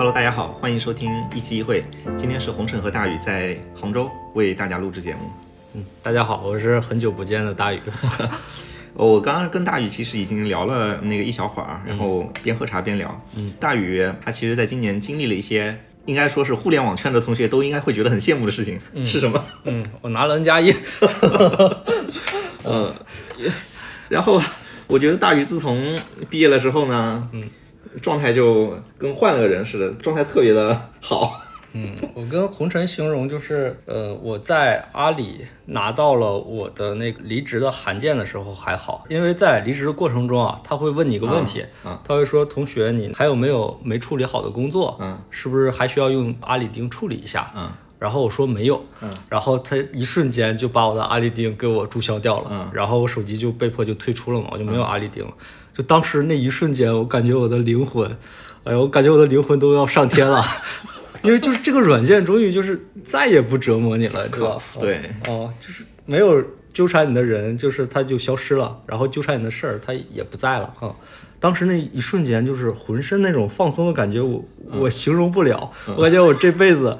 Hello，大家好，欢迎收听一期一会。今天是红尘和大宇在杭州为大家录制节目。嗯，大家好，我是很久不见的大宇。我刚刚跟大宇其实已经聊了那个一小会儿，然后边喝茶边聊。嗯，大宇他其实在今年经历了一些，应该说是互联网圈的同学都应该会觉得很羡慕的事情，是什么？嗯，我拿了 N 加一。嗯，然后我觉得大宇自从毕业了之后呢，嗯，状态就跟换了个人似的，状态特别的好。嗯，我跟红尘形容就是，呃，我在阿里拿到了我的那个离职的函件的时候还好，因为在离职的过程中啊，他会问你一个问题，他会说，同学，你还有没有没处理好的工作？嗯，是不是还需要用阿里钉处理一下？嗯，然后我说没有，嗯，然后他一瞬间就把我的阿里钉给我注销掉了，嗯，然后我手机就被迫就退出了嘛，我就没有阿里钉了，就当时那一瞬间，我感觉我的灵魂，哎呀，我感觉我的灵魂都要上天了。因为就是这个软件终于就是再也不折磨你了，知道 对，哦，就是没有纠缠你的人，就是他就消失了，然后纠缠你的事儿他也不在了哈。当时那一瞬间就是浑身那种放松的感觉，我我形容不了，我感觉我这辈子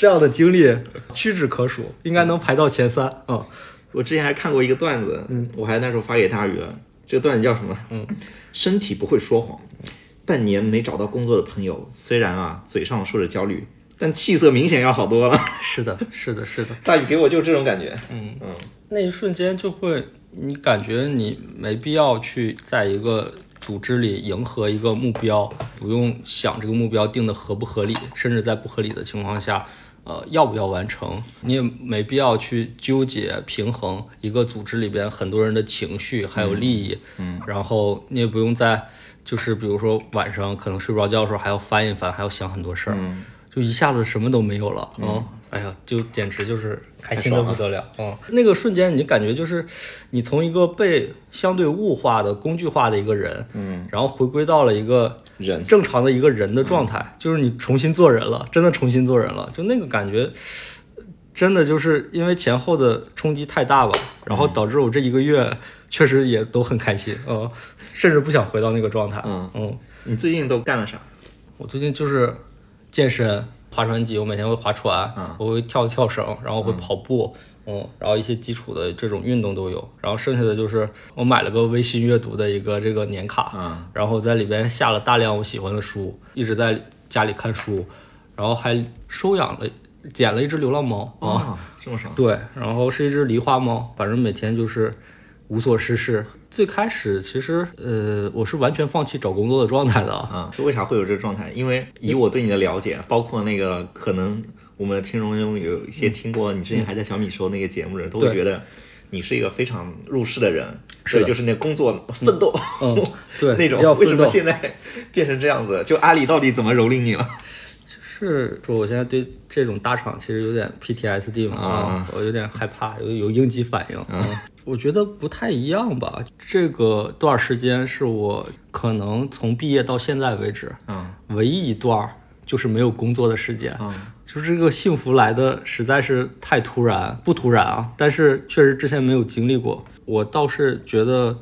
这样的经历屈指可数，应该能排到前三啊。我之前还看过一个段子，嗯，我还那时候发给大宇了，这个段子叫什么？嗯，身体不会说谎。半年没找到工作的朋友，虽然啊嘴上说着焦虑，但气色明显要好多了。是的，是的，是的。大宇给我就这种感觉。嗯嗯，那一瞬间就会，你感觉你没必要去在一个组织里迎合一个目标，不用想这个目标定的合不合理，甚至在不合理的情况下，呃，要不要完成？你也没必要去纠结平衡一个组织里边很多人的情绪还有利益。嗯，然后你也不用在。就是比如说晚上可能睡不着觉的时候，还要翻一翻，还要想很多事儿，就一下子什么都没有了。嗯，哎呀，就简直就是开心的不得了。嗯，那个瞬间，你感觉就是你从一个被相对物化的工具化的一个人，嗯，然后回归到了一个人正常的一个人的状态，就是你重新做人了，真的重新做人了。就那个感觉，真的就是因为前后的冲击太大吧，然后导致我这一个月确实也都很开心。嗯。甚至不想回到那个状态。嗯嗯，你最近都干了啥？我最近就是健身、划船机，我每天会划船，我会跳跳绳，然后会跑步，嗯，然后一些基础的这种运动都有。然后剩下的就是我买了个微信阅读的一个这个年卡，嗯，然后在里边下了大量我喜欢的书，一直在家里看书，然后还收养了、捡了一只流浪猫啊，这么少？对，然后是一只狸花猫，反正每天就是无所事事。最开始其实，呃，我是完全放弃找工作的状态的啊。为啥会有这个状态？因为以我对你的了解，包括那个可能我们的听众中有一些听过你之前还在小米时候那个节目的人，都会觉得你是一个非常入世的人。是，就是那工作奋斗，嗯，对，那种。为什么现在变成这样子？就阿里到底怎么蹂躏你了？就是说我现在对这种大厂其实有点 PTSD 嘛？啊，我有点害怕，有有应激反应。嗯，我觉得不太一样吧。这个段时间是我可能从毕业到现在为止，嗯，唯一一段就是没有工作的时间。嗯，就是这个幸福来的实在是太突然，不突然啊，但是确实之前没有经历过。我倒是觉得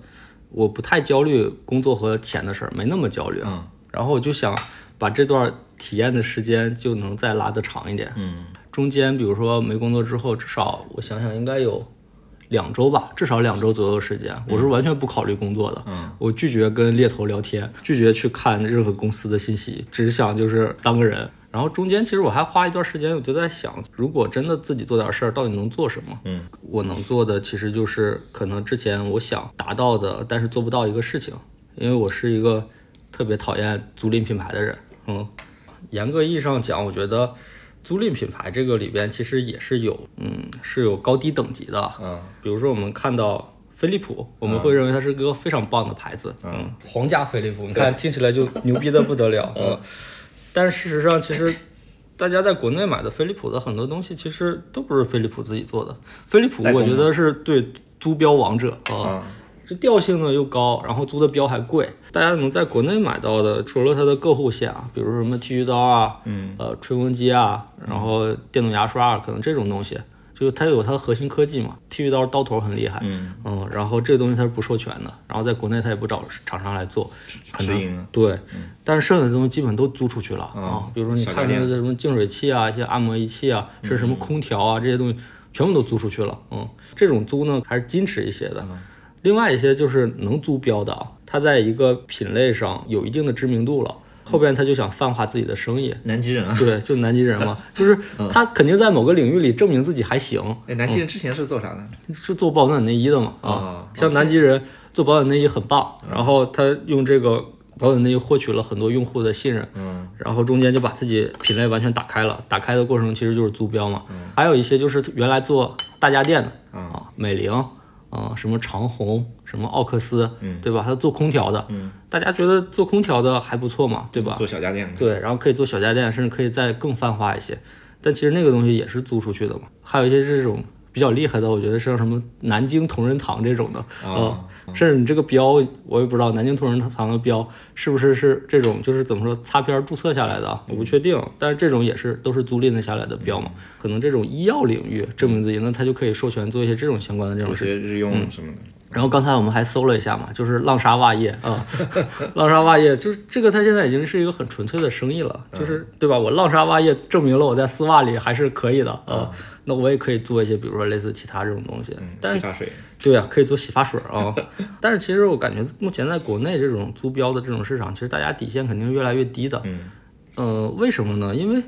我不太焦虑工作和钱的事儿，没那么焦虑。嗯，然后我就想把这段。体验的时间就能再拉得长一点。嗯，中间比如说没工作之后，至少我想想应该有两周吧，至少两周左右的时间，我是完全不考虑工作的。嗯，我拒绝跟猎头聊天，拒绝去看任何公司的信息，只想就是当个人。然后中间其实我还花一段时间，我就在想，如果真的自己做点事儿，到底能做什么？嗯，我能做的其实就是可能之前我想达到的，但是做不到一个事情，因为我是一个特别讨厌租赁品牌的人。嗯。严格意义上讲，我觉得租赁品牌这个里边其实也是有，嗯，是有高低等级的。嗯，比如说我们看到飞利浦，我们会认为它是个非常棒的牌子，嗯，皇家飞利浦，你看听起来就牛逼的不得了。嗯，但事实上，其实大家在国内买的飞利浦的很多东西，其实都不是飞利浦自己做的。飞利浦，我觉得是对租标王者啊。这调性呢又高，然后租的标还贵。大家能在国内买到的，除了它的个护线啊，比如什么剃须刀啊，嗯，呃，吹风机啊，然后电动牙刷啊，可能这种东西，就是它有它的核心科技嘛剃须刀刀头很厉害，嗯嗯，然后这个东西它是不授权的，然后在国内它也不找厂商来做，可能直营啊对，但是剩下的东西基本都租出去了啊，比如说你看那个什么净水器啊、一些按摩仪器啊，甚至什么空调啊这些东西，全部都租出去了。嗯，这种租呢还是矜持一些的。另外一些就是能租标的啊，它在一个品类上有一定的知名度了，后边他就想泛化自己的生意。南极人啊，对，就南极人嘛，就是他肯定在某个领域里证明自己还行，哎，南极人之前是做啥的？是做保暖内衣的嘛啊。哦，像南极人做保暖内衣很棒，然后他用这个保暖内衣获取了很多用户的信任，嗯，然后中间就把自己品类完全打开了，打开的过程其实就是租标嘛，还有一些就是原来做大家电的啊，美菱啊，什么长虹，什么奥克斯，嗯对吧？他做空调的，嗯，大家觉得做空调的还不错嘛，对吧？做小家电。对，然后可以做小家电，甚至可以再更泛化一些。但其实那个东西也是租出去的嘛。还有一些这种比较厉害的，我觉得像什么南京同仁堂这种的，啊呃甚至你这个标我也不知道，南京同仁堂的标是不是是这种，就是怎么说擦边注册下来的，我不确定。但是这种也是都是租赁的下来的标嘛。可能这种医药领域证明自己，那他就可以授权做一些这种相关的这种事日用什么的。然后刚才我们还搜了一下嘛，就是浪莎袜业啊，浪莎袜业就是这个，它现在已经是一个很纯粹的生意了，就是对吧？我浪莎袜业证明了我在丝袜里还是可以的啊，那我也可以做一些，比如说类似其他这种东西，但是洗发水，对啊，可以做洗发水啊。但是其实我感觉目前在国内这种租标的这种市场，其实大家底线肯定是越来越低的。嗯呃，为什么呢？因为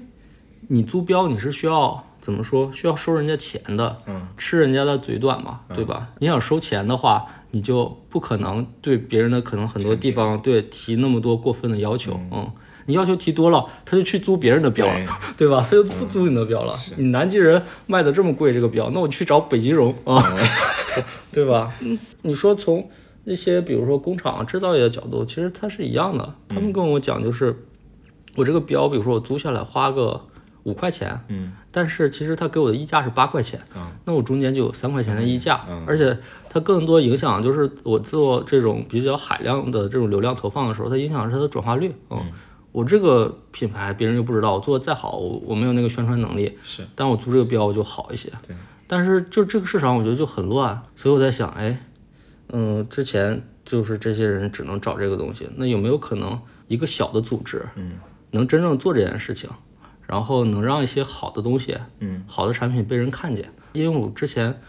你租标你是需要怎么说？需要收人家钱的，嗯，吃人家的嘴短嘛，对吧？你想收钱的话，你就不可能对别人的可能很多地方对提那么多过分的要求，嗯。你要求提多了，他就去租别人的标了，对吧？他就不租你的标了。你南极人卖的这么贵这个标，那我去找北极绒啊，对吧？嗯，你说从那些比如说工厂制造业的角度，其实它是一样的。他们跟我讲就是，我这个标，比如说我租下来花个五块钱，嗯，但是其实他给我的溢价是八块钱，嗯。那我中间就有三块钱的溢价，嗯。而且它更多影响就是我做这种比较海量的这种流量投放的时候，它影响是它的转化率，嗯。我这个品牌别人又不知道，我做的再好，我我没有那个宣传能力，是，但我租这个标我就好一些。对，但是就这个市场，我觉得就很乱，所以我在想，哎，嗯，之前就是这些人只能找这个东西，那有没有可能一个小的组织，嗯，能真正做这件事情，然后能让一些好的东西，嗯，好的产品被人看见？因为我之前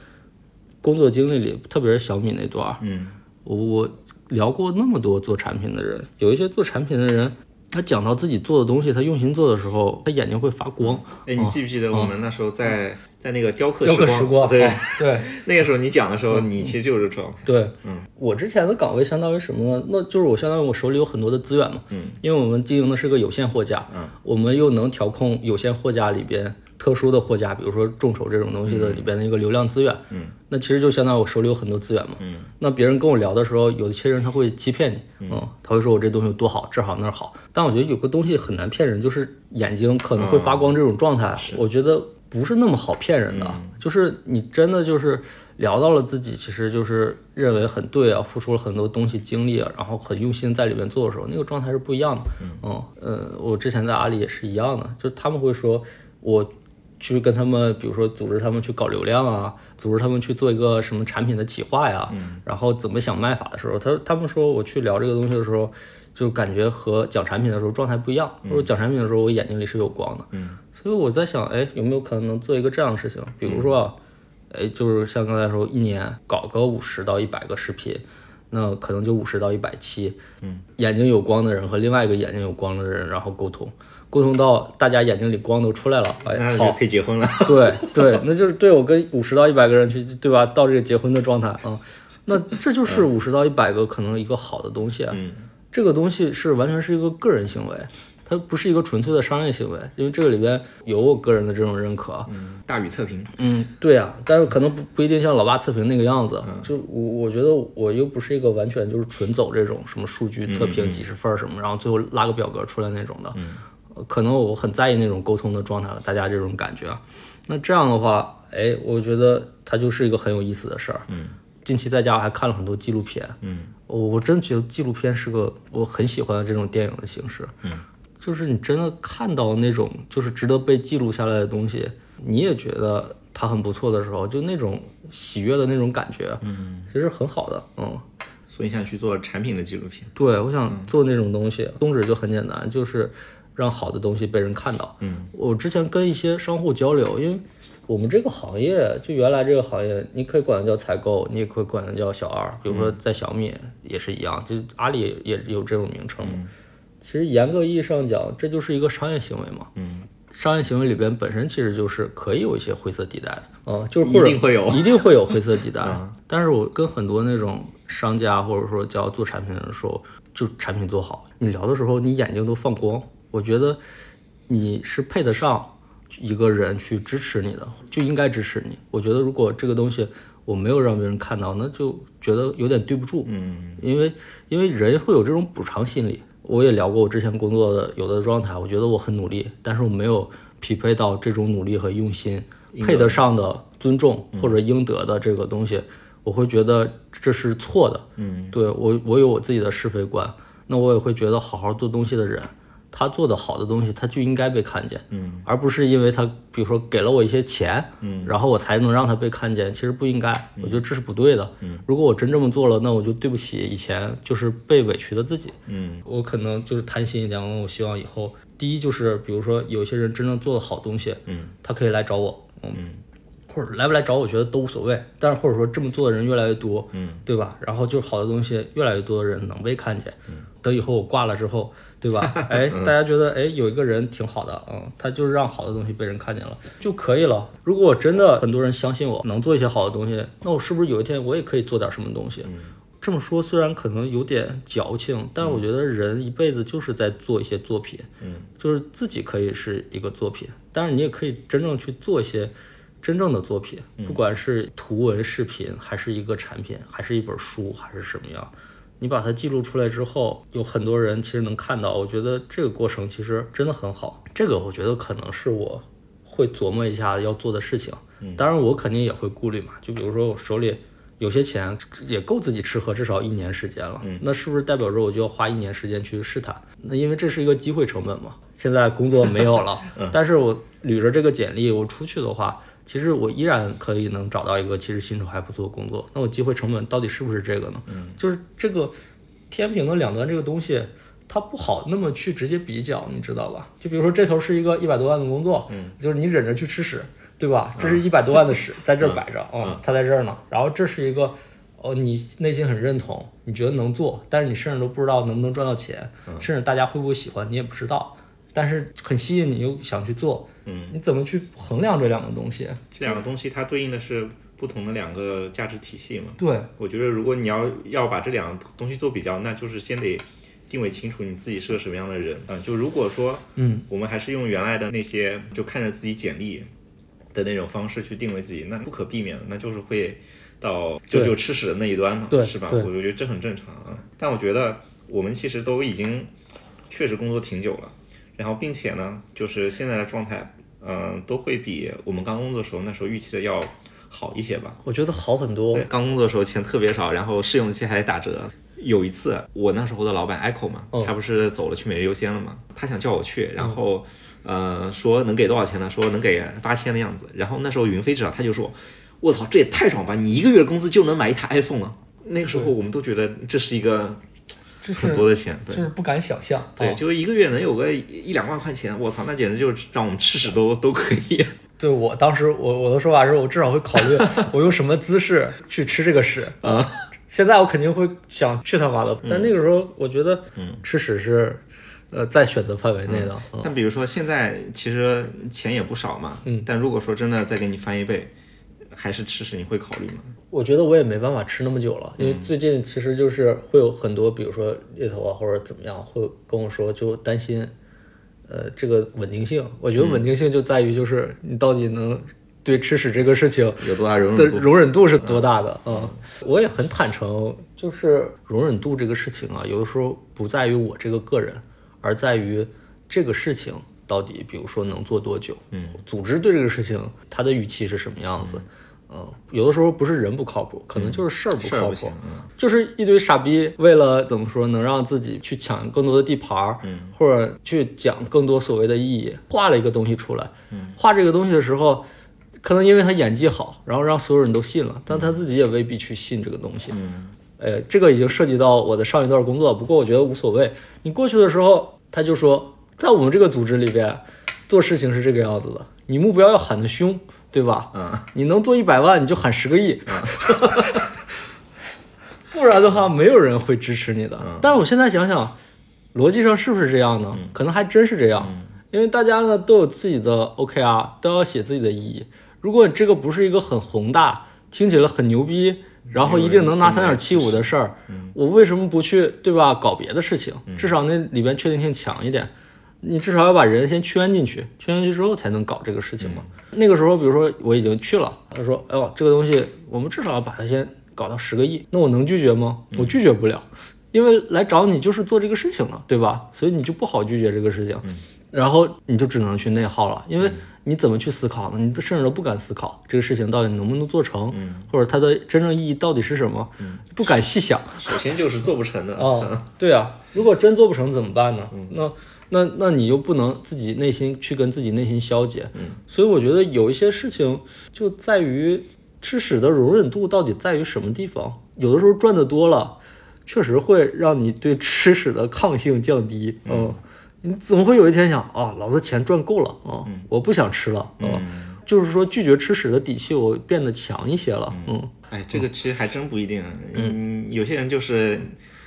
工作经历里，特别是小米那段，嗯。我我聊过那么多做产品的人，有一些做产品的人，他讲到自己做的东西，他用心做的时候，他眼睛会发光。哎，你记不记得我们那时候在在那个雕刻雕刻时光，对哦，对。那个时候你讲的时候，你其实就是这种，对，嗯，我之前的岗位相当于什么呢？那就是我相当于我手里有很多的资源嘛，嗯，因为我们经营的是个有限货架，嗯，我们又能调控有限货架里边特殊的货架，比如说众筹这种东西的里边的一个流量资源，嗯，那其实就相当于我手里有很多资源嘛，嗯，那别人跟我聊的时候，有一些人他会欺骗你，嗯，他会说我这东西有多好，这好那好，但我觉得有个东西很难骗人，就是眼睛可能会发光这种状态，我觉得不是那么好骗人的，就是你真的就是聊到了自己，其实就是认为很对啊，付出了很多东西精力啊，然后很用心在里面做的时候，那个状态是不一样的。嗯，呃，我之前在阿里也是一样的，就是他们会说我。去跟他们，比如说组织他们去搞流量啊，组织他们去做一个什么产品的企划呀，然后怎么想卖法的时候，他他们说我去聊这个东西的时候，就感觉和讲产品的时候状态不一样。或者讲产品的时候，我眼睛里是有光的。嗯，所以我在想，哎，有没有可能能做一个这样的事情？比如说啊，哎，就是像刚才说，一年搞个五十到一百个视频，那可能就五十到一百期。嗯，眼睛有光的人和另外一个眼睛有光的人，然后沟通，沟通到大家眼睛里光都出来了，哎，好可以结婚了。对对，那就是对我跟五十到一百个人去，对吧？到这个结婚的状态啊、那这就是五十到一百个可能一个好的东西。啊嗯，这个东西是完全是一个个人行为，它不是一个纯粹的商业行为，因为这个里边有我个人的这种认可。嗯，大宇测评，嗯，对啊，但是可能不不一定像老爸测评那个样子。就我我觉得我又不是一个完全就是纯走这种什么数据测评几十分儿什么，然后最后拉个表格出来那种的。呃可能我很在意那种沟通的状态了大家这种感觉啊。那这样的话，哎，我觉得它就是一个很有意思的事儿。嗯，近期在家我还看了很多纪录片。嗯，我我真觉得纪录片是个我很喜欢的这种电影的形式。嗯，就是你真的看到那种就是值得被记录下来的东西，你也觉得它很不错的时候，就那种喜悦的那种感觉，嗯，其实很好的，嗯。所以想去做产品的纪录片，对，我想做那种东西，宗旨就很简单，就是让好的东西被人看到。嗯，我之前跟一些商户交流，因为我们这个行业，就原来这个行业，你可以管它叫采购，你也可以管它叫小二，比如说在小米也是一样，就阿里也有这种名称。其实严格意义上讲，这就是一个商业行为嘛。嗯。商业行为里边本身其实就是可以有一些灰色地带的，嗯，就是一定会有，一定会有灰色地带。但是我跟很多那种商家或者说叫做产品的人说，就产品做好，你聊的时候你眼睛都放光，我觉得你是配得上一个人去支持你的，就应该支持你。我觉得如果这个东西我没有让别人看到，那就觉得有点对不住，嗯，因为因为人会有这种补偿心理。我也聊过我之前工作的有的状态，我觉得我很努力，但是我没有匹配到这种努力和用心配得上的尊重或者应得的这个东西，我会觉得这是错的。嗯，对我我有我自己的是非观，那我也会觉得好好做东西的人。他做的好的东西，他就应该被看见，嗯，而不是因为他，比如说给了我一些钱，嗯，然后我才能让他被看见，其实不应该，我觉得这是不对的，嗯，如果我真这么做了，那我就对不起以前就是被委屈的自己，嗯，我可能就是贪心一点，我希望以后，第一就是比如说有些人真正做的好东西，嗯，他可以来找我，嗯，或者来不来找我觉得都无所谓，但是或者说这么做的人越来越多，嗯，对吧？然后就是好的东西越来越多的人能被看见，嗯，等以后我挂了之后。对吧？哎，大家觉得哎，有一个人挺好的，嗯，他就是让好的东西被人看见了就可以了。如果我真的很多人相信我能做一些好的东西，那我是不是有一天我也可以做点什么东西？这么说虽然可能有点矫情，但是我觉得人一辈子就是在做一些作品，嗯，就是自己可以是一个作品，但是你也可以真正去做一些真正的作品，不管是图文、视频，还是一个产品，还是一本书，还是什么样。你把它记录出来之后，有很多人其实能看到。我觉得这个过程其实真的很好。这个我觉得可能是我会琢磨一下要做的事情。当然我肯定也会顾虑嘛。就比如说我手里有些钱也够自己吃喝至少一年时间了。那是不是代表着我就要花一年时间去试探？那因为这是一个机会成本嘛。现在工作没有了，但是我捋着这个简历，我出去的话。其实我依然可以能找到一个其实薪酬还不错的工作，那我机会成本到底是不是这个呢？嗯，就是这个天平的两端这个东西，它不好那么去直接比较，你知道吧？就比如说这头是一个一百多万的工作，嗯，就是你忍着去吃屎，对吧？这是一百多万的屎 在这儿摆着，嗯，它在这儿呢。然后这是一个，哦，你内心很认同，你觉得能做，但是你甚至都不知道能不能赚到钱，甚至大家会不会喜欢你也不知道，但是很吸引你又想去做。嗯，你怎么去衡量这两个东西？这两个东西它对应的是不同的两个价值体系嘛？对，我觉得如果你要要把这两个东西做比较，那就是先得定位清楚你自己是个什么样的人。嗯，就如果说，嗯，我们还是用原来的那些就看着自己简历的那种方式去定位自己，那不可避免的，那就是会到就就吃屎的那一端嘛，是吧？我我觉得这很正常啊。但我觉得我们其实都已经确实工作挺久了。然后，并且呢，就是现在的状态，嗯，都会比我们刚工作的时候那时候预期的要好一些吧？我觉得好很多。刚工作的时候钱特别少，然后试用期还打折。有一次，我那时候的老板 Echo 嘛，他不是走了去每日优先了嘛，他想叫我去，然后，呃，说能给多少钱呢？说能给八千的样子。然后那时候云飞知道，他就说：“我操，这也太爽吧！你一个月的工资就能买一台 iPhone 了。”那个时候我们都觉得这是一个。很多的钱，对，就是不敢想象，对，就是一个月能有个一两万块钱，我操，那简直就是让我们吃屎都都可以。对我当时我我的说法是我至少会考虑我用什么姿势去吃这个屎啊。现在我肯定会想去他妈的，但那个时候我觉得，嗯，吃屎是呃在选择范围内的。但比如说现在其实钱也不少嘛，嗯，但如果说真的再给你翻一倍。还是吃屎，你会考虑吗？我觉得我也没办法吃那么久了，因为最近其实就是会有很多，比如说猎头啊或者怎么样，会跟我说就担心，呃，这个稳定性。我觉得稳定性就在于就是你到底能对吃屎这个事情有多大容忍度，容忍度是多大的嗯，我也很坦诚，就是容忍度这个事情啊，有的时候不在于我这个个人，而在于这个事情到底，比如说能做多久。嗯，组织对这个事情它的预期是什么样子？嗯，有的时候不是人不靠谱，可能就是事儿不靠谱，就是一堆傻逼为了怎么说能让自己去抢更多的地盘儿，嗯，或者去讲更多所谓的意义，画了一个东西出来，嗯，画这个东西的时候，可能因为他演技好，然后让所有人都信了，但他自己也未必去信这个东西。嗯，哎，这个已经涉及到我的上一段工作，不过我觉得无所谓。你过去的时候，他就说，在我们这个组织里边，做事情是这个样子的，你目标要喊得凶，对吧？嗯，你能做一百万，你就喊十个亿。不然的话，没有人会支持你的。但是我现在想想，逻辑上是不是这样呢？可能还真是这样，因为大家呢都有自己的 OKR，都要写自己的意义。如果这个不是一个很宏大，听起来很牛逼，然后一定能拿三点七五的事儿，我为什么不去对吧？搞别的事情，至少那里边确定性强一点。你至少要把人先圈进去，圈进去之后才能搞这个事情嘛。那个时候，比如说我已经去了，他说：“哎呦，这个东西我们至少要把它先搞到十个亿。”那我能拒绝吗？我拒绝不了，因为来找你就是做这个事情了，对吧？所以你就不好拒绝这个事情，然后你就只能去内耗了，因为你怎么去思考呢？你甚至都不敢思考这个事情到底能不能做成，或者它的真正意义到底是什么，不敢细想。首先就是做不成的哦，对啊，如果真做不成怎么办呢？那那那你又不能自己内心去跟自己内心消解，所以我觉得有一些事情就在于吃屎的容忍度到底在于什么地方？有的时候赚的多了，确实会让你对吃屎的抗性降低。嗯，你总会有一天想啊，老子钱赚够了啊，我不想吃了啊，就是说拒绝吃屎的底气我变得强一些了。嗯，哎，这个其实还真不一定。嗯，有些人就是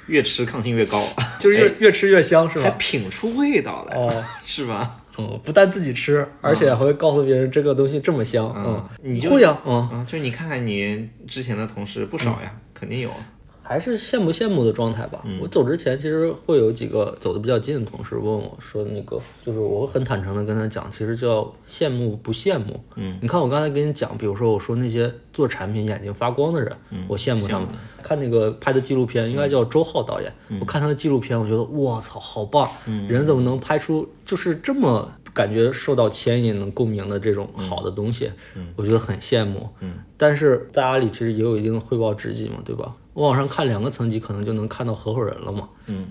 越吃抗性越高，就是越越吃越香，是吧还吧？品出味道来，哦，是吧？哦，不但自己吃，而且还会告诉别人这个东西这么香。嗯，你就会呀，嗯，嗯，就你看看你之前的同事不少呀，肯定有。还是羡慕羡慕的状态吧。我走之前，其实会有几个走的比较近的同事问我说：“那个，就是我很坦诚的跟他讲，其实叫羡慕不羡慕。嗯，你看我刚才跟你讲，比如说我说那些做产品眼睛发光的人，我羡慕他们。看那个拍的纪录片，应该叫周浩导演。我看他的纪录片，我觉得我操，好棒！人怎么能拍出就是这么感觉受到牵引、能共鸣的这种好的东西？我觉得很羡慕。嗯，但是大压力其实也有一定的汇报职级嘛，对吧？我往上看两个层级，可能就能看到合伙人了嘛。嗯，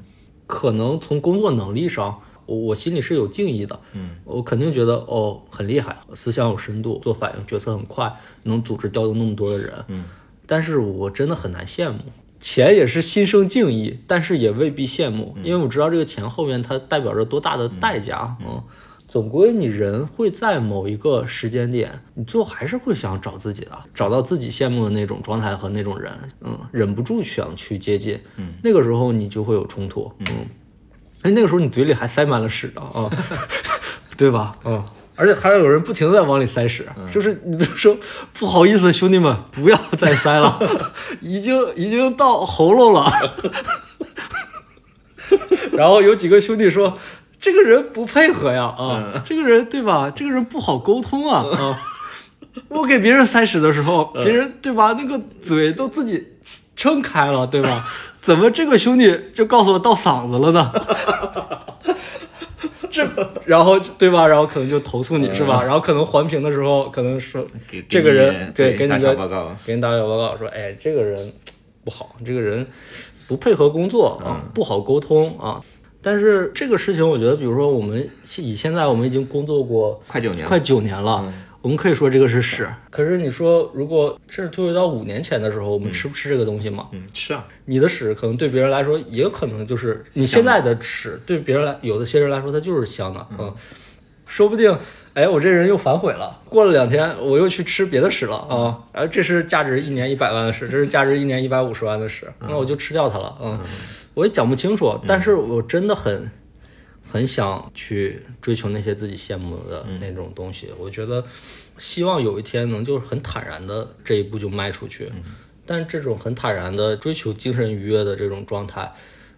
可能从工作能力上，我我心里是有敬意的。嗯，我肯定觉得哦很厉害，思想有深度，做反应决策很快，能组织调动那么多的人。嗯，但是我真的很难羡慕。钱也是心生敬意，但是也未必羡慕，因为我知道这个钱后面它代表着多大的代价。嗯，总归你人会在某一个时间点，你最后还是会想找自己的，找到自己羡慕的那种状态和那种人，嗯，忍不住想去接近，嗯，那个时候你就会有冲突，嗯，哎，那个时候你嘴里还塞满了屎呢，啊，对吧？嗯。而且还有人不停的在往里塞屎，就是你就说不好意思，兄弟们，不要再塞了，已经已经到喉咙了。然后有几个兄弟说，这个人不配合呀，啊，这个人对吧？这个人不好沟通啊，啊。我给别人塞屎的时候，别人对吧？那个嘴都自己 撑开了，对吧？怎么这个兄弟就告诉我到嗓子了呢？这，然后对吧？然后可能就投诉你是吧？然后可能环评的时候，可能说给这个人对给你个打小报告，给你打小报告说，哎，这个人不好，这个人不配合工作啊，不好沟通啊。但是这个事情，我觉得，比如说我们以现在我们已经工作过快九年了，快九年了，我们可以说这个是屎。可是你说，如果甚至退回到五年前的时候，我们吃不吃这个东西吗？嗯，吃啊，你的屎可能对别人来说也可能就是你现在的屎对别人来有的些人来说它就是香的，嗯，说不定哎我这人又反悔了，过了两天我又去吃别的屎了啊，然后这是价值一年一百万的屎，这是价值一年一百五十万的屎，那我就吃掉它了，嗯，我也讲不清楚，但是我真的很很想去追求那些自己羡慕的那种东西，我觉得希望有一天能就是很坦然的这一步就迈出去。但这种很坦然的追求精神愉悦的这种状态，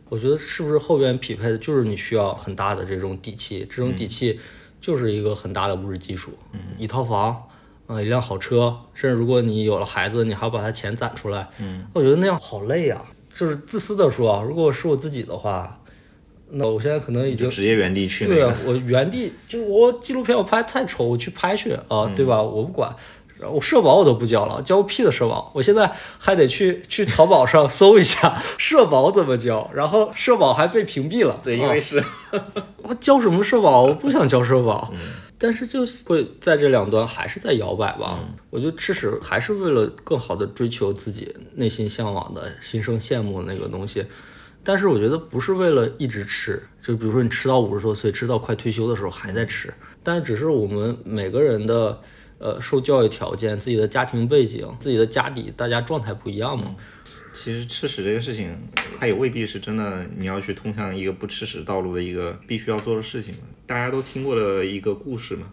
我觉得是不是后边匹配的就是你需要很大的这种底气？这种底气就是一个很大的物质基础，嗯，一套房，啊、一辆好车，甚至如果你有了孩子，你还要把他钱攒出来，嗯，我觉得那样好累啊。就是自私的说啊，如果是我自己的话，那我现在可能已经直接原地去那个对啊，我原地就是我纪录片我拍太丑，我去拍去啊，对吧？我不管，我社保我都不交了，交个屁的社保！我现在还得去 去淘宝上搜一下社保怎么交，然后社保还被屏蔽了。对，因啊为是 我交什么社保？我不想交社保。但是就会在这两端还是在摇摆吧。我觉得吃屎还是为了更好的追求自己内心向往的、心生羡慕的那个东西。但是我觉得不是为了一直吃，就比如说你吃到五十多岁，吃到快退休的时候还在吃。但是只是我们每个人的呃受教育条件、自己的家庭背景、自己的家底，大家状态不一样嘛。其实吃屎这个事情，它也未必是真的你要去通向一个不吃屎道路的一个必须要做的事情嘛。大家都听过的一个故事嘛，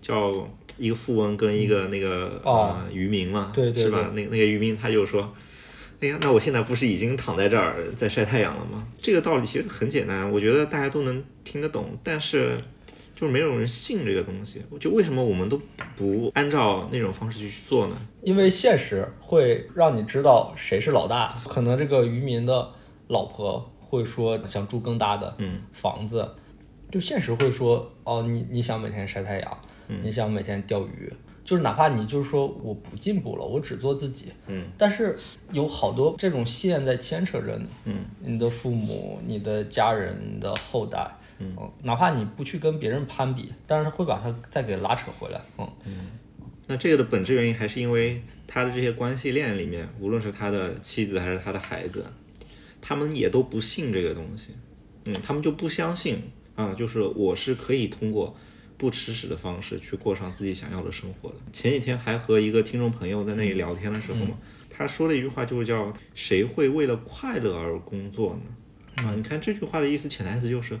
叫一个富翁跟一个那个呃渔民嘛，对对是吧？那那个渔民他就说。哎呀，那我现在不是已经躺在这儿在晒太阳了吗？这个道理其实很简单，我觉得大家都能听得懂，但是就是没有人信这个东西。就为什么我们都不按照那种方式去去做呢？因为现实会让你知道谁是老大。可能这个渔民的老婆会说想住更大的房子，就现实会说哦，你你想每天晒太阳，你想每天钓鱼。就是哪怕你就是说我不进步了，我只做自己，嗯，但是有好多这种线在牵扯着你，嗯，你的父母、你的家人、你的后代，嗯，哪怕你不去跟别人攀比，但是会把它再给拉扯回来，嗯嗯。那这个的本质原因还是因为他的这些关系链里面，无论是他的妻子还是他的孩子，他们也都不信这个东西，嗯，他们就不相信啊，就是我是可以通过。不吃屎的方式去过上自己想要的生活的。前几天还和一个听众朋友在那里聊天的时候嘛，他说了一句话，就是叫“谁会为了快乐而工作呢？”啊，你看这句话的意思，潜台词就是，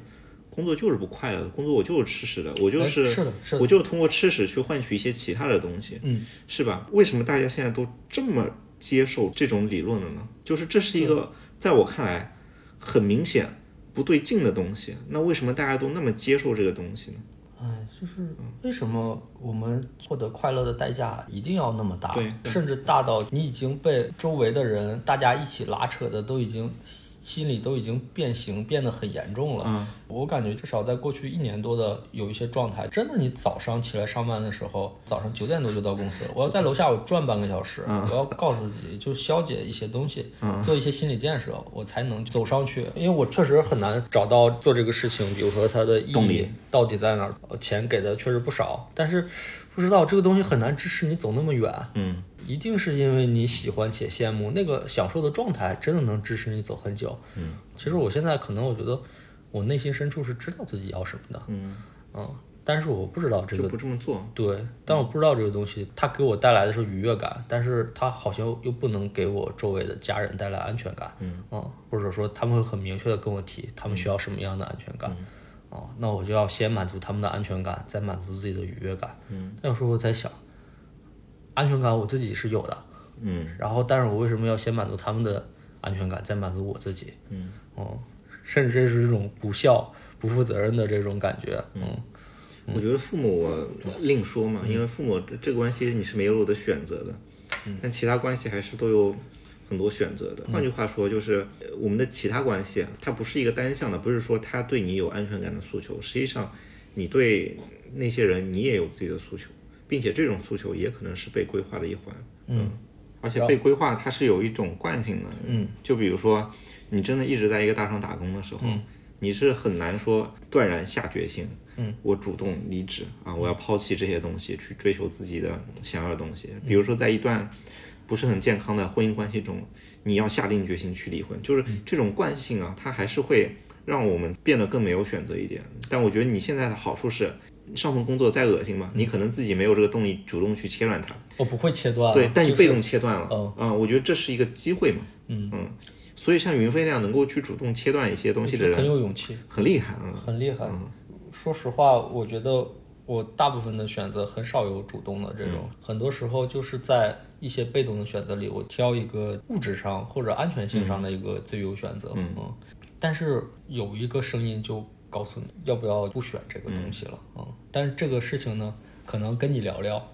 工作就是不快乐的，工作我就是吃屎的，我就是是的，是的，我就是通过吃屎去换取一些其他的东西，嗯，是吧？为什么大家现在都这么接受这种理论了呢？就是这是一个在我看来很明显不对劲的东西。那为什么大家都那么接受这个东西呢？哎，就是为什么我们获得快乐的代价一定要那么大？对，甚至大到你已经被周围的人大家一起拉扯的都已经。心里都已经变形，变得很严重了。嗯，我感觉至少在过去一年多的有一些状态，真的，你早上起来上班的时候，早上九点多就到公司。我要在楼下我转半个小时，我要告诉自己，就消解一些东西，做一些心理建设，我才能走上去。因为我确实很难找到做这个事情，比如说它的意义到底在哪儿。钱给的确实不少，但是不知道这个东西很难支持你走那么远。嗯。一定是因为你喜欢且羡慕那个享受的状态，真的能支持你走很久。嗯，其实我现在可能我觉得我内心深处是知道自己要什么的。嗯，但是我不知道这个不这么做。对，但我不知道这个东西它给我带来的是愉悦感，但是它好像又不能给我周围的家人带来安全感。嗯，或者说他们会很明确的跟我提他们需要什么样的安全感。哦，那我就要先满足他们的安全感，再满足自己的愉悦感。嗯，那有时候我在想。安全感我自己是有的，嗯，然后但是我为什么要先满足他们的安全感，再满足我自己？嗯，哦，甚至这是一种不孝、不负责任的这种感觉。嗯，我觉得父母我另说嘛，因为父母这个关系你是没有的选择的，但其他关系还是都有很多选择的。换句话说，就是我们的其他关系，它不是一个单向的，不是说他对你有安全感的诉求，实际上你对那些人你也有自己的诉求。并且这种诉求也可能是被规划的一环，嗯，而且被规划它是有一种惯性的，嗯，就比如说你真的一直在一个大厂打工的时候，你是很难说断然下决心，嗯，我主动离职啊，我要抛弃这些东西去追求自己的想要的东西。比如说在一段不是很健康的婚姻关系中，你要下定决心去离婚，就是这种惯性啊，它还是会让我们变得更没有选择一点。但我觉得你现在的好处是。上份工作再恶心嘛，你可能自己没有这个动力主动去切断它。我不会切断。对，但你被动切断了。嗯嗯，我觉得这是一个机会嘛。嗯嗯，所以像云飞那样能够去主动切断一些东西的人，很有勇气，很厉害啊，很厉害。说实话，我觉得我大部分的选择很少有主动的这种，很多时候就是在一些被动的选择里，我挑一个物质上或者安全性上的一个最优选择。嗯嗯，但是有一个声音就。告诉你要不要不选这个东西了，嗯，但是这个事情呢，可能跟你聊聊，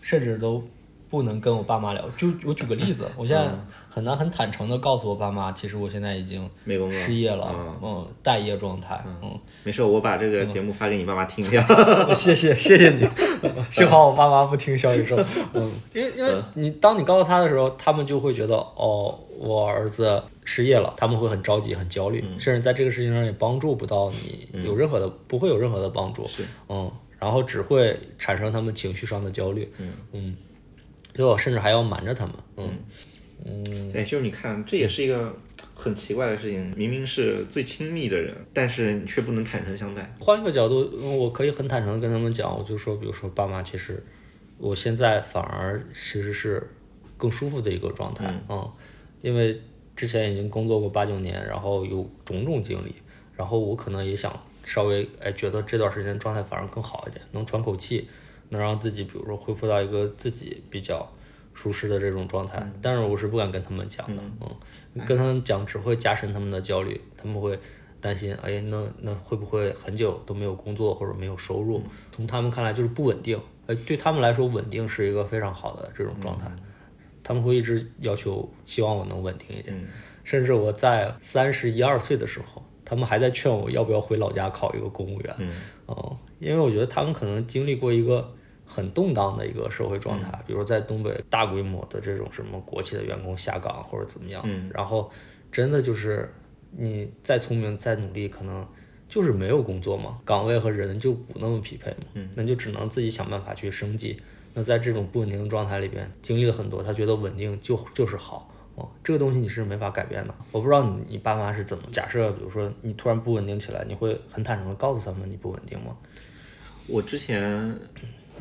甚至都不能跟我爸妈聊。就我举个例子，我现在很难很坦诚的告诉我爸妈，其实我现在已经没工作，失业了，嗯，待业状态，嗯，没事，我把这个节目发给你爸妈听一下，谢谢谢谢你，幸好我爸妈不听小宇宙，嗯，因为因为你当你告诉他的时候，他们就会觉得哦，我儿子。失业了，他们会很着急、很焦虑，甚至在这个事情上也帮助不到你，有任何的不会有任何的帮助。是，嗯，然后只会产生他们情绪上的焦虑，嗯。嗯，最后甚至还要瞒着他们，嗯嗯，对，就是你看，这也是一个很奇怪的事情，明明是最亲密的人，但是你却不能坦诚相待。换一个角度，我可以很坦诚的跟他们讲，我就说，比如说爸妈，其实我现在反而其实是更舒服的一个状态，嗯，因为之前已经工作过八九年，然后有种种经历，然后我可能也想稍微哎觉得这段时间状态反而更好一点，能喘口气，能让自己比如说恢复到一个自己比较。舒适的这种状态，但是我是不敢跟他们讲的，嗯，跟他们讲只会加深他们的焦虑，他们会担心，哎，那那会不会很久都没有工作或者没有收入？从他们看来就是不稳定，哎，对他们来说稳定是一个非常好的这种状态，他们会一直要求希望我能稳定一点，甚至我在三十一二岁的时候，他们还在劝我要不要回老家考一个公务员，嗯，因为我觉得他们可能经历过一个。很动荡的一个社会状态，比如在东北大规模的这种什么国企的员工下岗或者怎么样，然后真的就是你再聪明再努力，可能就是没有工作嘛，岗位和人就不那么匹配嘛，那就只能自己想办法去升级。那在这种不稳定的状态里边，经历了很多，他觉得稳定就就是好哦，这个东西你是没法改变的。我不知道你你爸妈是怎么假设，比如说你突然不稳定起来，你会很坦诚的告诉他们你不稳定吗？我之前。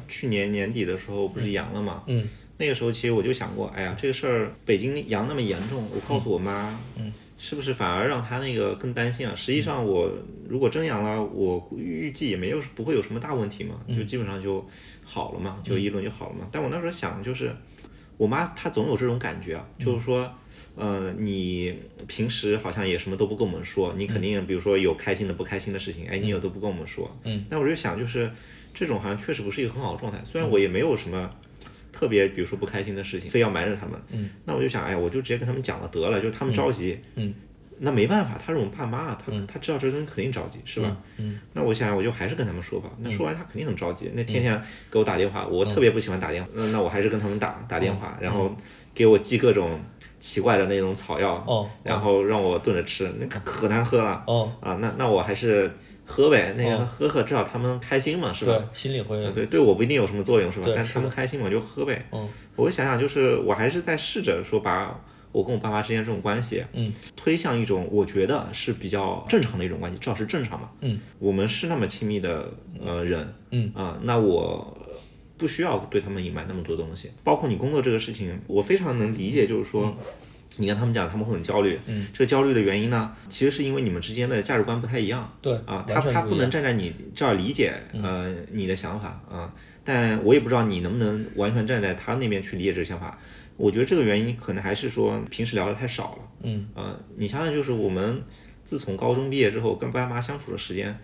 去年年底的时候不是阳了嘛？嗯，那个时候其实我就想过，哎呀，这个事儿北京阳那么严重，我告诉我妈，嗯，是不是反而让她那个更担心啊？实际上我如果真阳了，我预计也没有不会有什么大问题嘛，就基本上就好了嘛，就一轮就好了嘛。但我那时候想就是，我妈她总有这种感觉啊，就是说，呃，你平时好像也什么都不跟我们说，你肯定比如说有开心的不开心的事情，哎，你有都不跟我们说，嗯，那我就想就是。这种好像确实不是一个很好的状态，虽然我也没有什么特别，比如说不开心的事情，非要瞒着他们。嗯，那我就想，哎呀，我就直接跟他们讲了得了，就是他们着急。嗯，那没办法，他是我们爸妈，他他知道这个东西肯定着急，是吧？嗯，那我想，我就还是跟他们说吧。那说完他肯定很着急，那天天给我打电话，我特别不喜欢打电话。那那我还是跟他们打打电话，然后给我寄各种奇怪的那种草药，然后让我炖着吃，那可难喝了。哦，啊，那那我还是。喝呗，那个喝喝，至少他们开心嘛，是吧？对，心里会。对，对我不一定有什么作用，是吧？但他们开心嘛，就喝呗。嗯。我想想，就是我还是在试着说，把我跟我爸妈之间这种关系，嗯，推向一种我觉得是比较正常的一种关系，至少是正常嘛。嗯。我们是那么亲密的呃人，嗯啊，那我不需要对他们隐瞒那么多东西，包括你工作这个事情，我非常能理解，就是说。你跟他们讲，他们会很焦虑。嗯，这个焦虑的原因呢，其实是因为你们之间的价值观不太一样。对啊，他他不能站在你这儿理解呃你的想法啊，但我也不知道你能不能完全站在他那边去理解这个想法。我觉得这个原因可能还是说平时聊的太少了。嗯，呃，你想想，就是我们自从高中毕业之后，跟爸妈相处的时间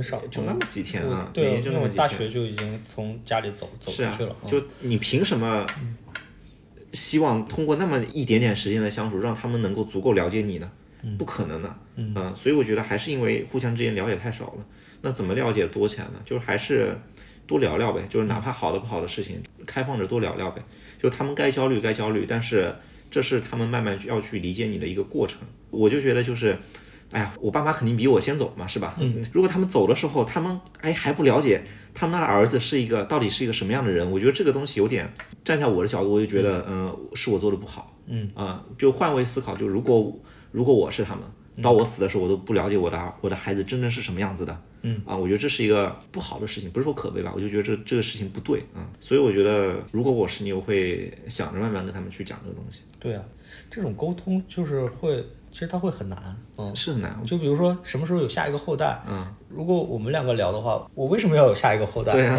很少，就那么几天啊，每年就那么几天。大学就已经从家里走走出去了，就你凭什么？希望通过那么一点点时间的相处，让他们能够足够了解你呢？不可能的，嗯，所以我觉得还是因为互相之间了解太少了。那怎么了解多起来呢？就是还是多聊聊呗，就是哪怕好的不好的事情，开放着多聊聊呗。就他们该焦虑该焦虑，但是这是他们慢慢要去理解你的一个过程。我就觉得就是。哎呀，我爸妈肯定比我先走嘛，是吧？嗯，如果他们走的时候，他们哎还不了解他们那儿子是一个到底是一个什么样的人，我觉得这个东西有点站在我的角度，我就觉得嗯，是我做的不好。嗯啊，就换位思考，就如果如果我是他们，到我死的时候，我都不了解我的我的孩子真正是什么样子的。嗯啊，我觉得这是一个不好的事情，不是说可悲吧？我就觉得这这个事情不对啊，所以我觉得如果我是你，我会想着慢慢跟他们去讲这个东西。对啊，这种沟通就是会。其实他会很难，嗯，是很难。就比如说什么时候有下一个后代，嗯，如果我们两个聊的话，我为什么要有下一个后代？对啊，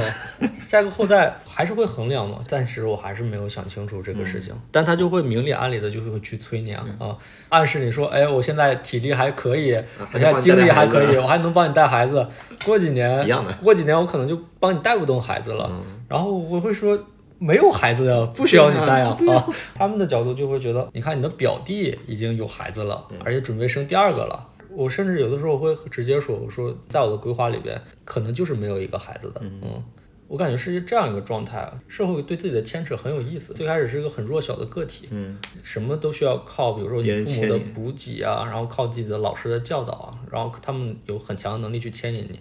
下一个后代还是会衡量嘛。暂时我还是没有想清楚这个事情，但他就会明里暗里的就会去催你啊，啊，暗示你说，哎，我现在体力还可以，我现在精力还可以，我还能帮你带孩子。过几年，一样的，过几年我可能就帮你带不动孩子了。然后我会说。没有孩子呀，不需要你带 啊！啊，他们的角度就会觉得，你看你的表弟已经有孩子了，而且准备生第二个了。我甚至有的时候会直接说，我说在我的规划里边，可能就是没有一个孩子的。嗯，我感觉是这样一个状态。社会对自己的牵扯很有意思。最开始是一个很弱小的个体，嗯，什么都需要靠，比如说你父母的补给啊，然后靠自己的老师的教导啊，然后他们有很强的能力去牵引你。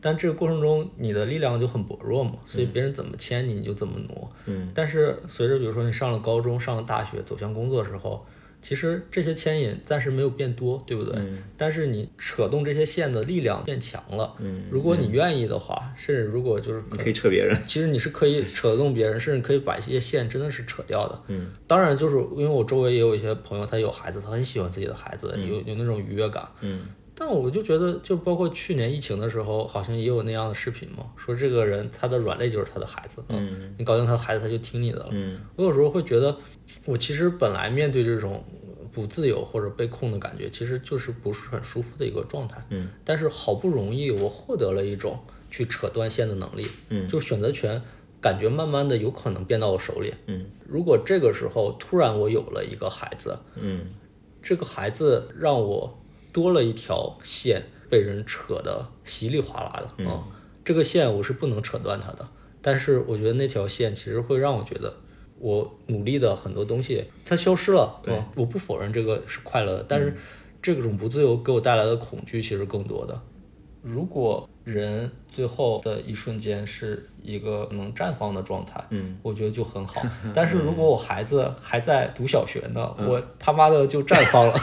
但这个过程中你的力量就很薄弱嘛，所以别人怎么牵你，你就怎么挪。嗯，但是随着比如说你上了高中、上了大学，走向工作的时候，其实这些牵引暂时没有变多，对不对？嗯但是你扯动这些线的力量变强了。嗯，如果你愿意的话，甚至如果就是可你可以扯别人。其实你是可以扯动别人，甚至可以把一些线真的是扯掉的。嗯，当然就是因为我周围也有一些朋友，他有孩子，他很喜欢自己的孩子，有有那种愉悦感。嗯但我就觉得，就包括去年疫情的时候，好像也有那样的视频嘛，说这个人他的软肋就是他的孩子，嗯你搞定他的孩子，他就听你的了。嗯我有时候会觉得，我其实本来面对这种不自由或者被控的感觉，其实就是不是很舒服的一个状态。嗯，但是好不容易我获得了一种去扯断线的能力，嗯就选择权感觉慢慢的有可能变到我手里。嗯如果这个时候突然我有了一个孩子，嗯这个孩子让我多了一条线被人扯得稀里哗啦的啊、这个线我是不能扯断它的，但是我觉得那条线其实会让我觉得我努力的很多东西它消失了，对。嗯我不否认这个是快乐的，但是这种不自由给我带来的恐惧其实更多的。如果人最后的一瞬间是一个能绽放的状态，嗯，我觉得就很好。但是如果我孩子还在读小学呢，我他妈的就绽放了，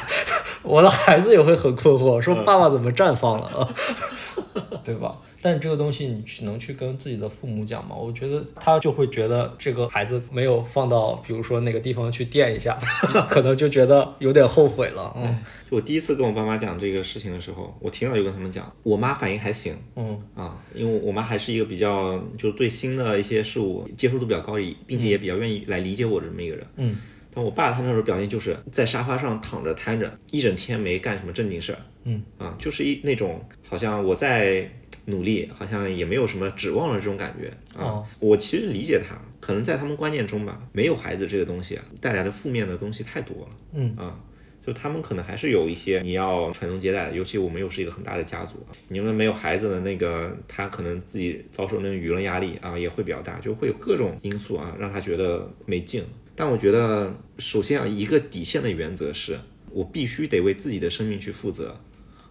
我的孩子也会很困惑，说爸爸怎么绽放了啊？对吧？但这个东西你去能去跟自己的父母讲吗？我觉得他就会觉得这个孩子没有放到，比如说哪个地方去垫一下，可能就觉得有点后悔了。嗯就我第一次跟我爸妈讲这个事情的时候，我挺早就跟他们讲，我妈反应还行嗯啊，因为我妈还是一个比较就是对新的一些事物接受度比较高，并且也比较愿意来理解我的这么一个人。嗯但我爸他那时候表现就是在沙发上躺着瘫着，一整天没干什么正经事儿。嗯啊，就是一那种好像我在努力，好像也没有什么指望了这种感觉啊。哦我其实理解他，可能在他们观念中吧，没有孩子这个东西啊，带来的负面的东西太多了。嗯啊。就他们可能还是有一些你要传宗接代，尤其我们又是一个很大的家族，你们没有孩子的那个，他可能自己遭受那种舆论压力啊，也会比较大，就会有各种因素啊，让他觉得没劲。但我觉得，首先啊，一个底线的原则是，我必须得为自己的生命去负责。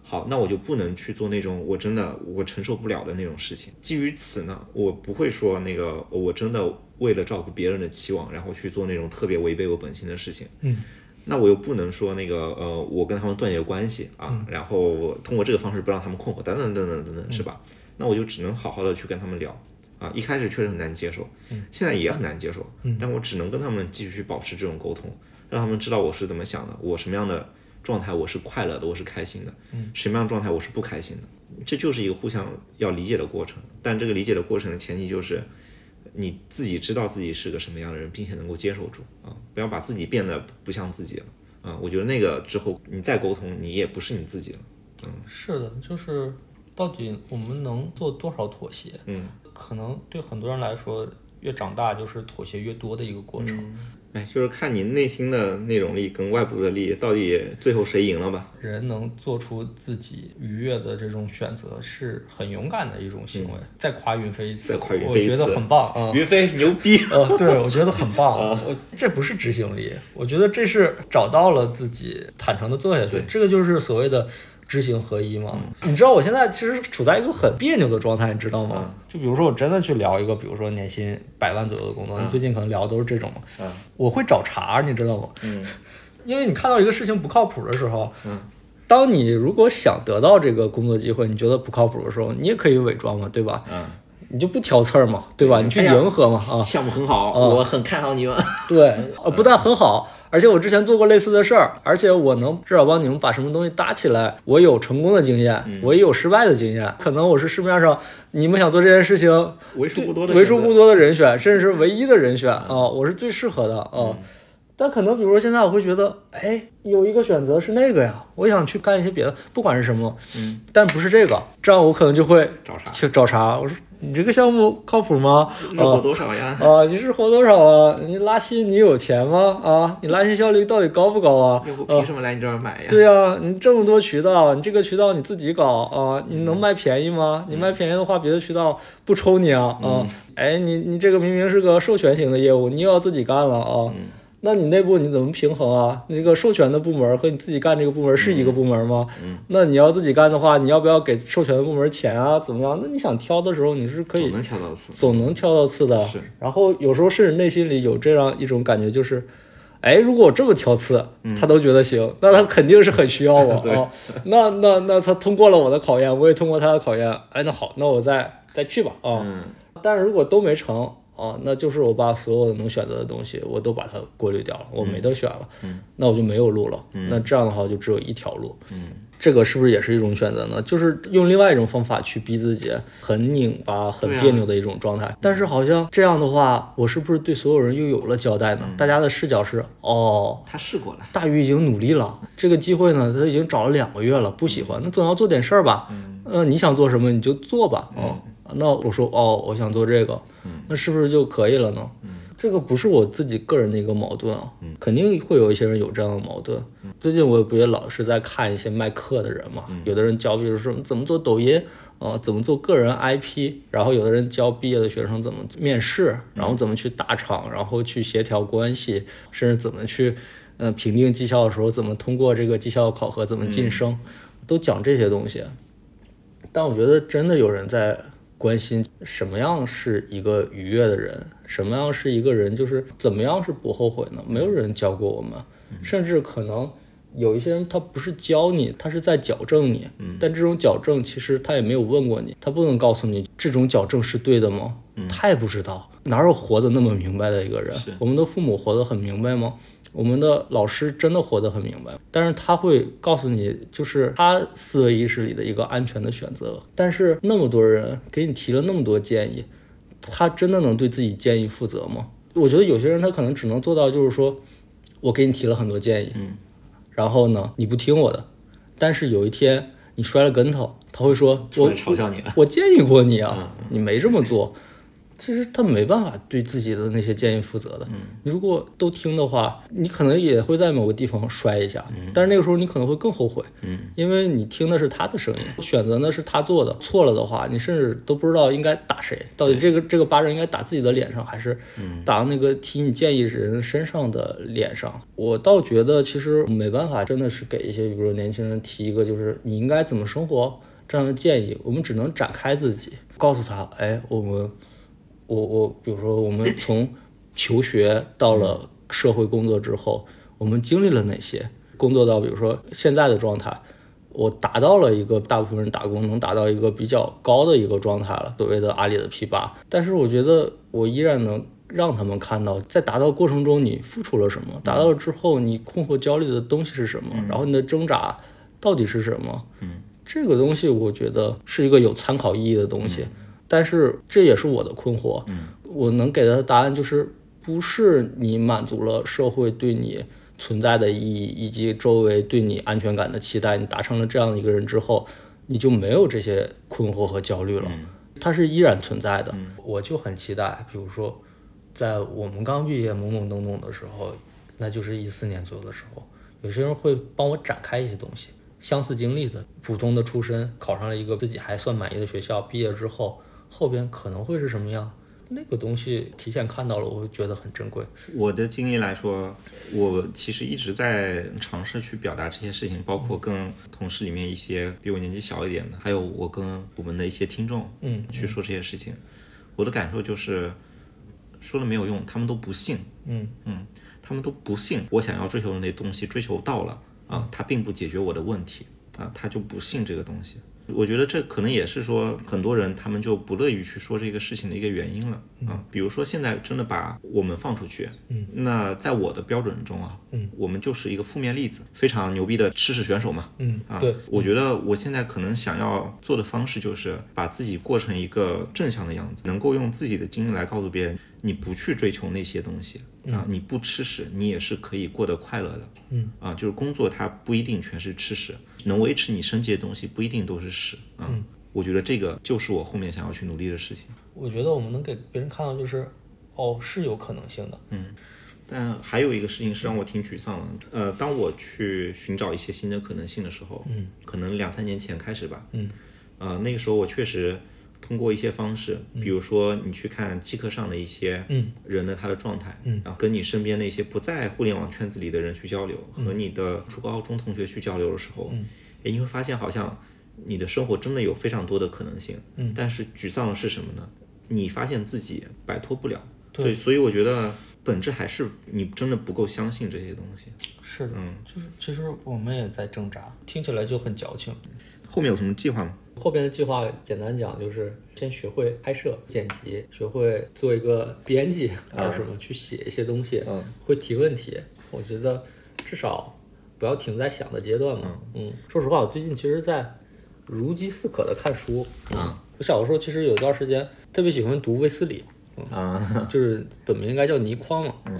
好，那我就不能去做那种我真的我承受不了的那种事情。基于此呢，我不会说那个我真的为了照顾别人的期望，然后去做那种特别违背我本心的事情。嗯，那我又不能说那个呃，我跟他们断绝关系啊，然后通过这个方式不让他们困惑，等等等等等等，是吧？那我就只能好好的去跟他们聊。啊，一开始确实很难接受，现在也很难接受，但我只能跟他们继续保持这种沟通，让他们知道我是怎么想的，我什么样的状态我是快乐的，我是开心的，什么样的状态我是不开心的，这就是一个互相要理解的过程。但这个理解的过程的前提就是你自己知道自己是个什么样的人，并且能够接受住啊，不要把自己变得不像自己了啊。我觉得那个之后你再沟通，你也不是你自己了。嗯是的，就是到底我们能做多少妥协？嗯，可能对很多人来说，越长大就是妥协越多的一个过程。哎，就是看你内心的那种力跟外部的力到底最后谁赢了吧。人能做出自己愉悦的这种选择，是很勇敢的一种行为。再夸云飞一次，再夸云我觉得很棒啊！云飞牛逼！呃，对，我觉得很棒。我这不是执行力，我觉得这是找到了自己，坦诚的做下去。这个就是所谓的知行合一嘛。你知道我现在其实处在一个很别扭的状态，你知道吗？就比如说我真的去聊一个，比如说年薪百万左右的工作，你最近可能聊的都是这种嘛。嗯我会找茬，你知道吗？嗯因为你看到一个事情不靠谱的时候，嗯，当你如果想得到这个工作机会，你觉得不靠谱的时候，你也可以伪装嘛，对吧？嗯，你就不挑刺儿嘛，对吧？你去迎合嘛，啊，项目很好，哦我很看好你们。对，呃，不但很好，而且我之前做过类似的事儿，而且我能至少帮你们把什么东西搭起来，我有成功的经验，我也有失败的经验，可能我是市面上你们想做这件事情为数不多的为数不多的人选，甚至是唯一的人选啊、我是最适合的啊。但可能比如说现在我会觉得，哎，有一个选择是那个呀，我想去干一些别的，不管是什么，嗯，但不是这个，这样我可能就会找茬去找茬。我说你这个项目靠谱吗？日活多少呀？啊，你是活多少啊？你拉新你有钱吗？啊，你拉新效率到底高不高啊？用户凭什么来你这儿买呀？对呀、你这么多渠道，你这个渠道你自己搞啊，你能卖便宜吗？你卖便宜的话，别的渠道不抽你啊啊！哎，你你这个明明是个授权型的业务，你又要自己干了啊？那你内部你怎么平衡啊？那个授权的部门和你自己干这个部门是一个部门吗？嗯，那你要自己干的话，你要不要给授权的部门钱啊？怎么样？那你想挑的时候，你是可以总能挑到刺。总能挑到刺的。是然后有时候甚至内心里有这样一种感觉，就是，哎，如果我这么挑刺，他都觉得行，那他肯定是很需要我 对啊。那那那他通过了我的考验，我也通过他的考验，哎，那好，那我再再去吧啊。嗯但是如果都没成啊，那就是我把所有的能选择的东西，我都把它过滤掉了，我没得选了，嗯那我就没有路了。嗯那这样的话，就只有一条路。嗯，这个是不是也是一种选择呢？就是用另外一种方法去逼自己，很拧巴、很别扭的一种状态。但是好像这样的话，我是不是对所有人又有了交代呢？大家的视角是，哦，他试过了。大鱼已经努力了，这个机会呢，他已经找了两个月了，不喜欢，那总要做点事儿吧。嗯，呃，你想做什么你就做吧。哦，那我说哦，我想做这个，那是不是就可以了呢？这个不是我自己个人的一个矛盾啊，肯定会有一些人有这样的矛盾。最近我也不也老是在看一些卖课的人嘛，有的人教，比如说怎么做抖音。啊、怎么做个人 IP？然后有的人教毕业的学生怎么面试，然后怎么去大厂，然后去协调关系，甚至怎么去，呃，评定绩效的时候怎么通过这个绩效考核，怎么晋升，都讲这些东西。但我觉得真的有人在关心什么样是一个愉悦的人，什么样是一个人，就是怎么样是不后悔呢？没有人教过我们，甚至可能有一些人他不是教你，他是在矫正你。但这种矫正其实他也没有问过你，他不能告诉你这种矫正是对的吗？他也不知道，哪有活得那么明白的一个人？我们的父母活得很明白吗？我们的老师真的活得很明白，但是他会告诉你，就是他思维意识里的一个安全的选择。但是那么多人给你提了那么多建议，他真的能对自己建议负责吗？我觉得有些人他可能只能做到，就是说我给你提了很多建议，嗯，然后呢你不听我的，但是有一天你摔了跟头，他会说我嘲笑你了。我建议过你啊，你没这么做。其实他没办法对自己的那些建议负责的。你如果都听的话，你可能也会在某个地方摔一下，嗯但是那个时候你可能会更后悔，嗯，因为你听的是他的声音，选择呢是他做的，错了的话，你甚至都不知道应该打谁，到底这个这个巴掌应该打自己的脸上，还是打那个提你建议人身上的脸上。我倒觉得其实没办法，真的是给一些比如说年轻人提一个就是你应该怎么生活这样的建议，我们只能展开自己，告诉他，哎，我们。我我比如说，我们从求学到了社会工作之后，我们经历了哪些？工作到比如说现在的状态，我达到了一个大部分人打工能达到一个比较高的一个状态了，所谓的阿里的 P 八。但是我觉得我依然能让他们看到，在达到过程中你付出了什么，达到了之后你困惑焦虑的东西是什么，然后你的挣扎到底是什么？嗯，这个东西我觉得是一个有参考意义的东西。但是这也是我的困惑。嗯，我能给他的答案就是，不是你满足了社会对你存在的意义，以及周围对你安全感的期待，你达成了这样的一个人之后，你就没有这些困惑和焦虑了。它是依然存在的。我就很期待，比如说，在我们刚毕业懵懵懂懂的时候，那就是一四年左右的时候，有些人会帮我展开一些东西。相似经历的，普通的出身，考上了一个自己还算满意的学校，毕业之后。后边可能会是什么样？那个东西提前看到了，我会觉得很珍贵。我的经历来说，我其实一直在尝试去表达这些事情，包括跟同事里面一些比我年纪小一点的，还有我跟我们的一些听众，嗯，去说这些事情。我的感受就是，说了没有用，他们都不信，嗯嗯，他们都不信我想要追求的那东西，追求到了啊，它并不解决我的问题啊，他就不信这个东西。我觉得这可能也是说很多人他们就不乐于去说这个事情的一个原因了啊。比如说现在真的把我们放出去，嗯，那在我的标准中啊，嗯，我们就是一个负面例子，非常牛逼的吃屎选手嘛，嗯啊，对，我觉得我现在可能想要做的方式就是把自己过成一个正向的样子，能够用自己的经历来告诉别人，你不去追求那些东西啊，你不吃屎，你也是可以过得快乐的，嗯，啊，就是工作它不一定全是吃屎，能维持你生计的东西不一定都是屎啊。我觉得这个就是我后面想要去努力的事情。我觉得我们能给别人看到，就是哦，是有可能性的。嗯。但还有一个事情是让我挺沮丧的，呃，当我去寻找一些新的可能性的时候，嗯，可能两三年前开始吧，嗯，呃，那个时候我确实通过一些方式，比如说你去看机课上的一些人的他的状态，然后跟你身边那些不在互联网圈子里的人去交流，和你的初高中同学去交流的时候，哎，你会发现好像你的生活真的有非常多的可能性。但是沮丧的是什么呢？你发现自己摆脱不了。对，所以我觉得本质还是你真的不够相信这些东西。是的，嗯，就是其实我们也在挣扎，听起来就很矫情。后面有什么计划吗？后边的计划简单讲就是先学会拍摄、剪辑，学会做一个编辑，还是什么去写一些东西，嗯，会提问题。我觉得至少不要停在想的阶段嘛。嗯，说实话，我最近其实在如饥似渴的看书。啊，我小的时候其实有一段时间特别喜欢读卫斯理。啊，就是本名应该叫倪匡嘛。嗯，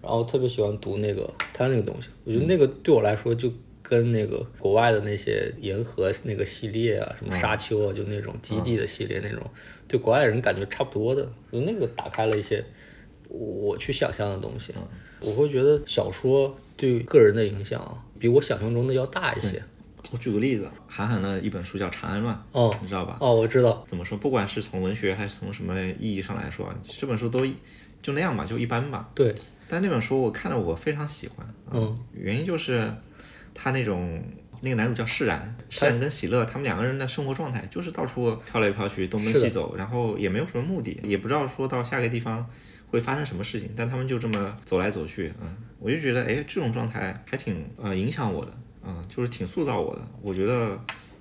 然后特别喜欢读那个他那个东西，我觉得那个对我来说就跟那个国外的那些银河那个系列啊，什么沙丘啊，就那种基地的系列那种，对国外人感觉差不多的。就那个打开了一些我去想象的东西。我会觉得小说对个人的影响比我想象中的要大一些。我举个例子，韩寒的一本书叫《长安乱》，哦，你知道吧？哦，我知道。怎么说？不管是从文学还是从什么意义上来说，这本书都就那样吧，就一般吧。对。但那本书我看了，我非常喜欢。嗯。原因就是他那种那个男主叫释然，释然跟喜乐，他们两个人的生活状态就是到处飘来飘去，东奔西走，然后也没有什么目的，也不知道说到下个地方会发生什么事情，但他们就这么走来走去。嗯，我就觉得，哎，这种状态还挺呃影响我的。嗯，就是挺塑造我的，我觉得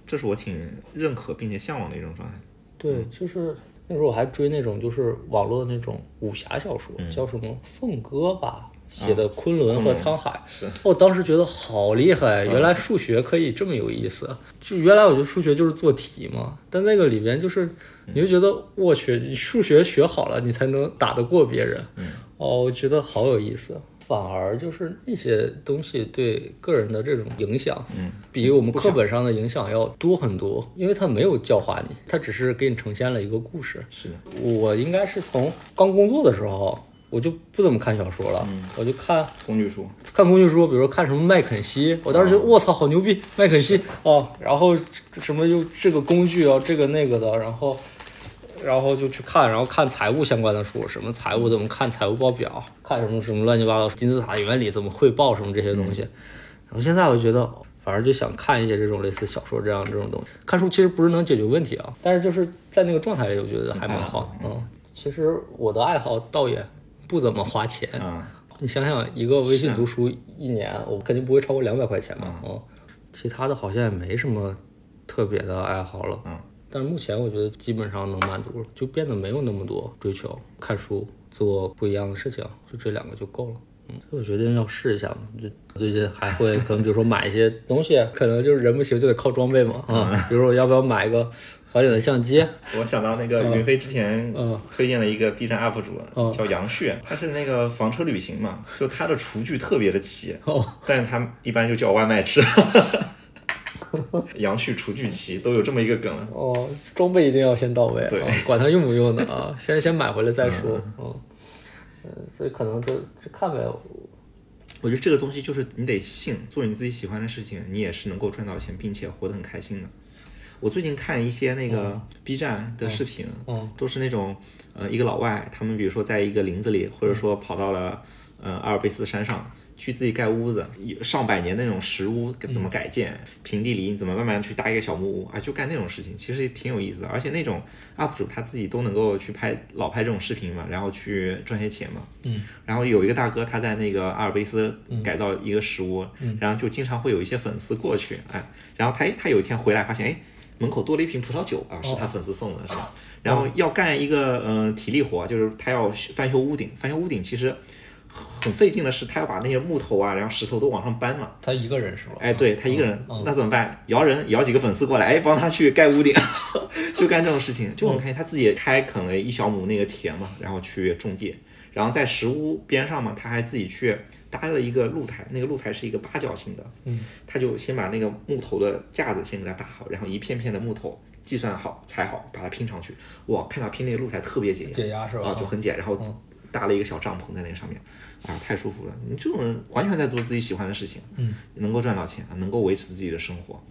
这是我挺认可并且向往的一种状态。对，就是那时候我还追那种就是网络的那种武侠小说，叫什么凤歌吧写的《昆仑和沧海》。是，我当时觉得好厉害，原来数学可以这么有意思。就原来我觉得数学就是做题嘛，但那个里边就是你就觉得我去，你数学学好了，你才能打得过别人。哦，我觉得好有意思。反而就是那些东西对个人的这种影响，嗯，比我们课本上的影响要多很多，因为它没有教化你，它只是给你呈现了一个故事。是，我应该是从刚工作的时候，我就不怎么看小说了，我就看工具书，看工具书，比如说看什么麦肯锡，我当时觉得我操，好牛逼，麦肯锡哦，然后什么又这个工具啊，这个那个的，然后。然后就去看，然后看财务相关的书，什么财务怎么看财务报表，看什么什么乱七八糟金字塔原理怎么汇报什么这些东西。然后现在我就觉得，反正就想看一些这种类似小说这样这种东西。看书其实不是能解决问题啊，但是就是在那个状态里，我觉得还蛮好。嗯，其实我的爱好倒也不怎么花钱。你想想，一个微信读书一年，我肯定不会超过两百块钱嘛。哦，其他的好像也没什么特别的爱好了。嗯。但是目前我觉得基本上能满足了，就变得没有那么多追求，看书做不一样的事情，就这两个就够了。嗯，我决定要试一下嘛，就最近还会可能比如说买一些东西，可能就是人不行就得靠装备嘛啊，比如说我要不要买一个好点的相机？我想到那个云飞之前推荐了一个 B 站 UP 主，叫杨旭，他是那个房车旅行嘛，就他的厨具特别的齐，但是他一般就叫外卖吃。杨旭厨具齐都有这么一个梗了哦，装备一定要先到位，对，管它用不用的啊，先先买回来再说，嗯，嗯，所以可能就就看呗。我觉得这个东西就是你得信，做你自己喜欢的事情，你也是能够赚到钱，并且活得很开心的。我最近看一些那个 B 站的视频，嗯，都是那种呃一个老外，他们比如说在一个林子里，或者说跑到了呃阿尔卑斯山上。去自己盖屋子，上百年那种石屋怎么改建？平地里怎么慢慢去搭一个小木屋啊？就干那种事情，其实也挺有意思的。而且那种 UP 主他自己都能够去拍老拍这种视频嘛，然后去赚些钱嘛。嗯。然后有一个大哥他在那个阿尔卑斯改造一个石屋，然后就经常会有一些粉丝过去，哎，然后他他有一天回来发现，哎，门口多了一瓶葡萄酒啊，是他粉丝送的，是吧？然后要干一个嗯体力活，就是他要翻修屋顶，翻修屋顶其实。很费劲的是，他要把那些木头啊，然后石头都往上搬嘛。他一个人是吧？哎，对他一个人，那怎么办？摇人，摇几个粉丝过来，哎，帮他去盖屋顶，就干这种事情。就很开心他自己开垦了一小亩那个田嘛，然后去种地，然后在石屋边上嘛，他还自己去搭了一个露台，那个露台是一个八角形的。嗯，他就先把那个木头的架子先给他搭好，然后一片片的木头计算好、裁好，把它拼上去。哇，看他拼那个露台特别解压是吧？啊，就很解，然后。搭了一个小帐篷在那个上面，啊，太舒服了！你这种人完全在做自己喜欢的事情，嗯，能够赚到钱，能够维持自己的生活，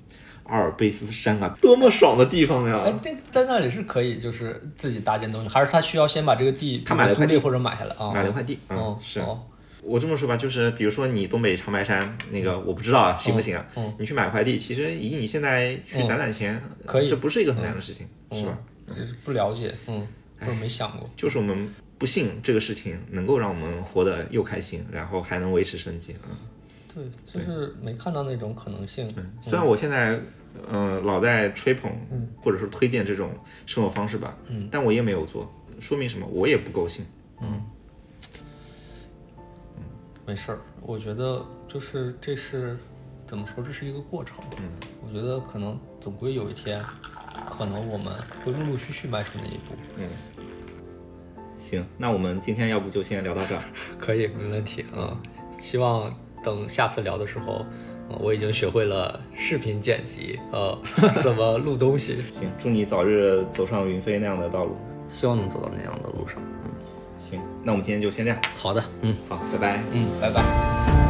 阿尔卑斯山啊，多么爽的地方呀！哎，那在那里是可以就是自己搭建东西，还是他需要先把这个地他买了块地或者买下来啊？买了块地，哦，是。哦我这么说吧，就是比如说你东北长白山那个，我不知道啊行不行啊？嗯你去买块地，其实以你现在去攒攒钱，可以这不是一个很难的事情，是吧？就是不了解，嗯，或者没想过。就是我们不信这个事情能够让我们活得又开心，然后还能维持生计啊。对，就是没看到那种可能性。虽然我现在，嗯、老在吹捧，或者说推荐这种生活方式吧，嗯，但我也没有做，说明什么？我也不够信嗯。没事儿，我觉得就是这是怎么说，这是一个过程。嗯，我觉得可能总归有一天，可能我们会陆陆续续迈出那一步。嗯，行，那我们今天要不就先聊到这儿。可以，没问题啊、希望等下次聊的时候，呃我已经学会了视频剪辑，呃，怎么录东西。行，祝你早日走上云飞那样的道路。希望能走到那样的路上。嗯行，那我们今天就先这样。好的，嗯好，拜拜。嗯，拜拜。